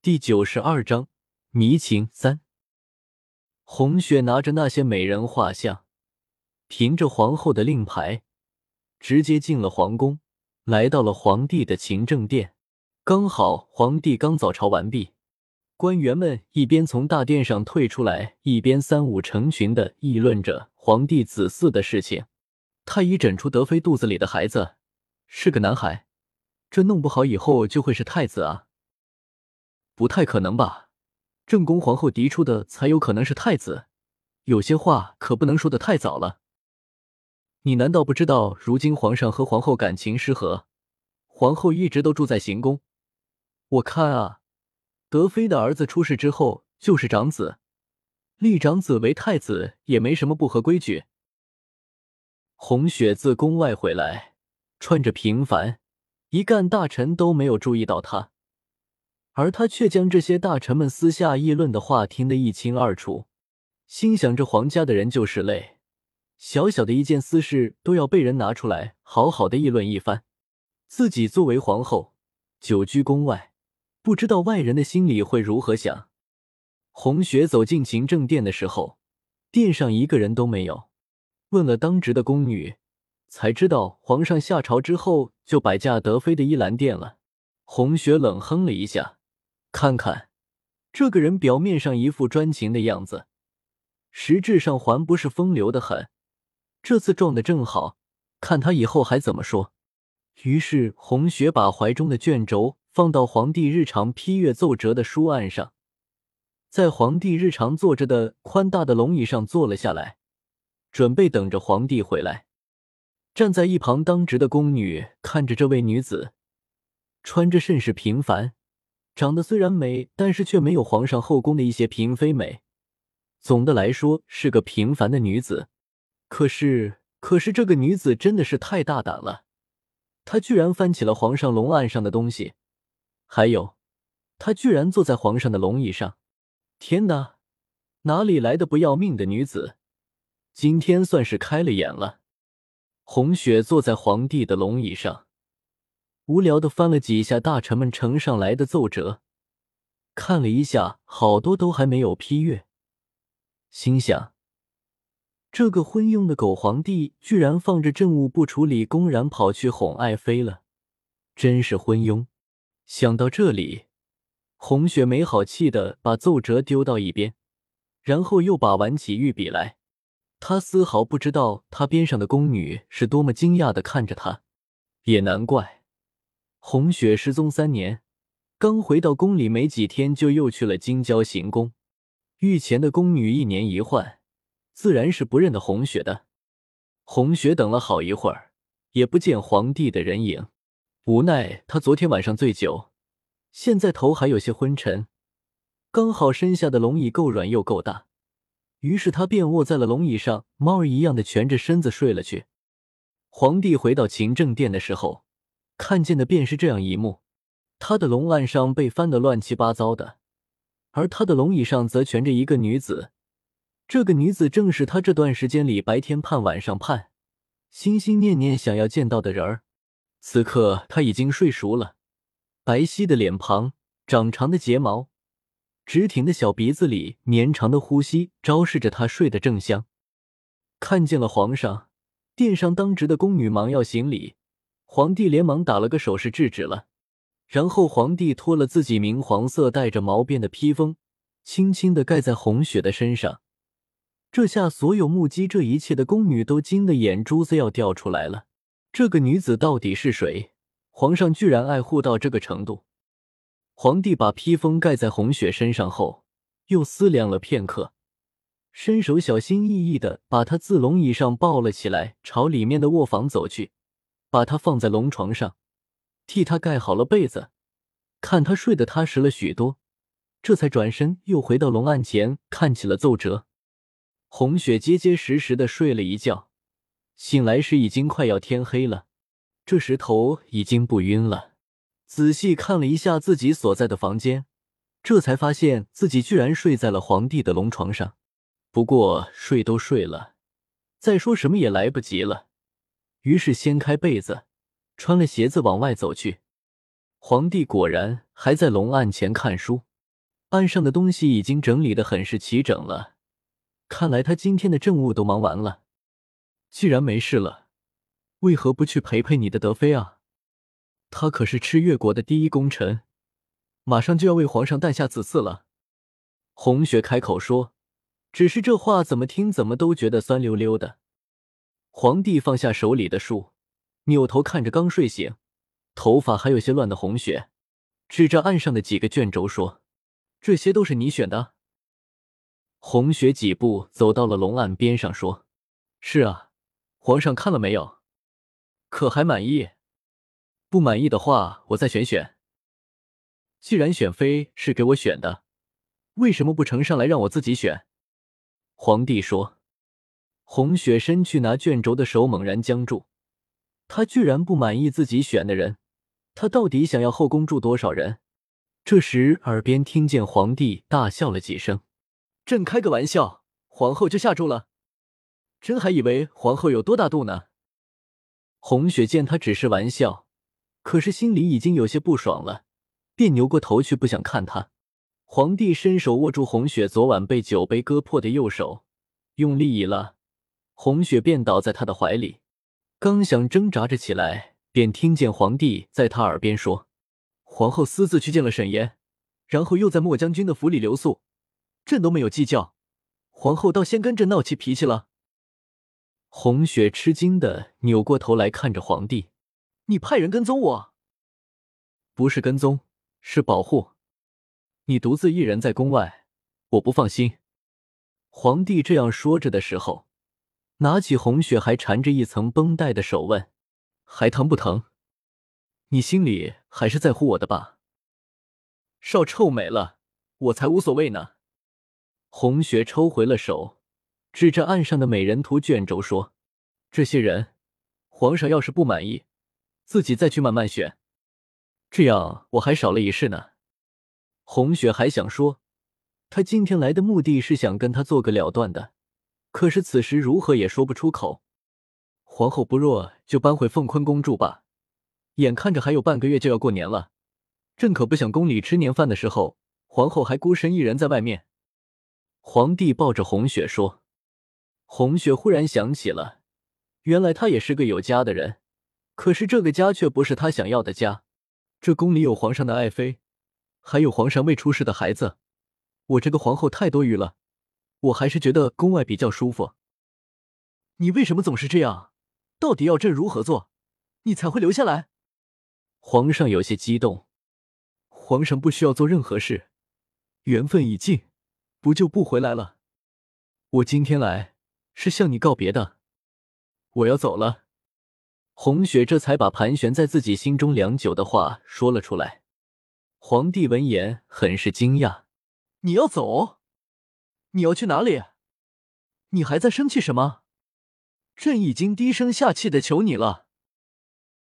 第九十二章迷情三。红雪拿着那些美人画像，凭着皇后的令牌，直接进了皇宫，来到了皇帝的勤政殿。刚好皇帝刚早朝完毕，官员们一边从大殿上退出来，一边三五成群的议论着皇帝子嗣的事情。太医诊出德妃肚子里的孩子是个男孩，这弄不好以后就会是太子啊！不太可能吧？正宫皇后嫡出的才有可能是太子，有些话可不能说的太早了。你难道不知道，如今皇上和皇后感情失和，皇后一直都住在行宫。我看啊，德妃的儿子出世之后就是长子，立长子为太子也没什么不合规矩。红雪自宫外回来，穿着平凡，一干大臣都没有注意到她。而他却将这些大臣们私下议论的话听得一清二楚，心想：这皇家的人就是累，小小的一件私事都要被人拿出来好好的议论一番。自己作为皇后，久居宫外，不知道外人的心里会如何想。红雪走进勤政殿的时候，殿上一个人都没有。问了当值的宫女，才知道皇上下朝之后就摆驾德妃的依兰殿了。红雪冷哼了一下。看看，这个人表面上一副专情的样子，实质上还不是风流的很。这次撞的正好，看他以后还怎么说。于是红雪把怀中的卷轴放到皇帝日常批阅奏折的书案上，在皇帝日常坐着的宽大的龙椅上坐了下来，准备等着皇帝回来。站在一旁当值的宫女看着这位女子，穿着甚是平凡。长得虽然美，但是却没有皇上后宫的一些嫔妃美。总的来说是个平凡的女子。可是，可是这个女子真的是太大胆了，她居然翻起了皇上龙案上的东西，还有，她居然坐在皇上的龙椅上。天哪，哪里来的不要命的女子？今天算是开了眼了。红雪坐在皇帝的龙椅上。无聊的翻了几下大臣们呈上来的奏折，看了一下，好多都还没有批阅。心想：这个昏庸的狗皇帝居然放着政务不处理，公然跑去哄爱妃了，真是昏庸！想到这里，红雪没好气的把奏折丢到一边，然后又把玩起玉笔来。她丝毫不知道，她边上的宫女是多么惊讶的看着她，也难怪。红雪失踪三年，刚回到宫里没几天，就又去了京郊行宫。御前的宫女一年一换，自然是不认得红雪的。红雪等了好一会儿，也不见皇帝的人影。无奈她昨天晚上醉酒，现在头还有些昏沉。刚好身下的龙椅够软又够大，于是他便卧在了龙椅上，猫儿一样的蜷着身子睡了去。皇帝回到勤政殿的时候。看见的便是这样一幕：他的龙案上被翻得乱七八糟的，而他的龙椅上则蜷着一个女子。这个女子正是他这段时间里白天盼、晚上盼、心心念念想要见到的人儿。此刻他已经睡熟了，白皙的脸庞，长长的睫毛，直挺的小鼻子里绵长的呼吸，昭示着他睡得正香。看见了皇上，殿上当值的宫女忙要行礼。皇帝连忙打了个手势制止了，然后皇帝脱了自己明黄色带着毛边的披风，轻轻的盖在红雪的身上。这下所有目击这一切的宫女都惊得眼珠子要掉出来了。这个女子到底是谁？皇上居然爱护到这个程度。皇帝把披风盖在红雪身上后，又思量了片刻，伸手小心翼翼的把她自龙椅上抱了起来，朝里面的卧房走去。把他放在龙床上，替他盖好了被子，看他睡得踏实了许多，这才转身又回到龙案前看起了奏折。红雪结结实实的睡了一觉，醒来时已经快要天黑了，这时头已经不晕了。仔细看了一下自己所在的房间，这才发现自己居然睡在了皇帝的龙床上。不过睡都睡了，再说什么也来不及了。于是掀开被子，穿了鞋子往外走去。皇帝果然还在龙案前看书。案上的东西已经整理的很是齐整了，看来他今天的政务都忙完了。既然没事了，为何不去陪陪你的德妃啊？他可是赤月国的第一功臣，马上就要为皇上诞下子嗣了。红雪开口说，只是这话怎么听怎么都觉得酸溜溜的。皇帝放下手里的书，扭头看着刚睡醒、头发还有些乱的红雪，指着岸上的几个卷轴说：“这些都是你选的。”红雪几步走到了龙案边上，说：“是啊，皇上看了没有？可还满意？不满意的话，我再选选。既然选妃是给我选的，为什么不呈上来让我自己选？”皇帝说。红雪伸去拿卷轴的手猛然僵住，他居然不满意自己选的人，他到底想要后宫住多少人？这时耳边听见皇帝大笑了几声：“朕开个玩笑，皇后就吓住了，朕还以为皇后有多大度呢。”红雪见他只是玩笑，可是心里已经有些不爽了，便扭过头去不想看他。皇帝伸手握住红雪昨晚被酒杯割破的右手，用力一拉。红雪便倒在他的怀里，刚想挣扎着起来，便听见皇帝在他耳边说：“皇后私自去见了沈岩，然后又在莫将军的府里留宿，朕都没有计较。皇后倒先跟朕闹起脾气了。”红雪吃惊的扭过头来看着皇帝：“你派人跟踪我？不是跟踪，是保护。你独自一人在宫外，我不放心。”皇帝这样说着的时候。拿起红雪还缠着一层绷带的手问：“还疼不疼？你心里还是在乎我的吧？”少臭美了，我才无所谓呢。红雪抽回了手，指着岸上的美人图卷轴说：“这些人，皇上要是不满意，自己再去慢慢选，这样我还少了一事呢。”红雪还想说，他今天来的目的是想跟他做个了断的。可是此时如何也说不出口。皇后不弱，就搬回凤坤宫住吧。眼看着还有半个月就要过年了，朕可不想宫里吃年饭的时候，皇后还孤身一人在外面。皇帝抱着红雪说。红雪忽然想起了，原来他也是个有家的人，可是这个家却不是他想要的家。这宫里有皇上的爱妃，还有皇上未出世的孩子，我这个皇后太多余了。我还是觉得宫外比较舒服。你为什么总是这样？到底要朕如何做，你才会留下来？皇上有些激动。皇上不需要做任何事，缘分已尽，不就不回来了？我今天来是向你告别的，我要走了。红雪这才把盘旋在自己心中良久的话说了出来。皇帝闻言很是惊讶：“你要走？”你要去哪里？你还在生气什么？朕已经低声下气的求你了。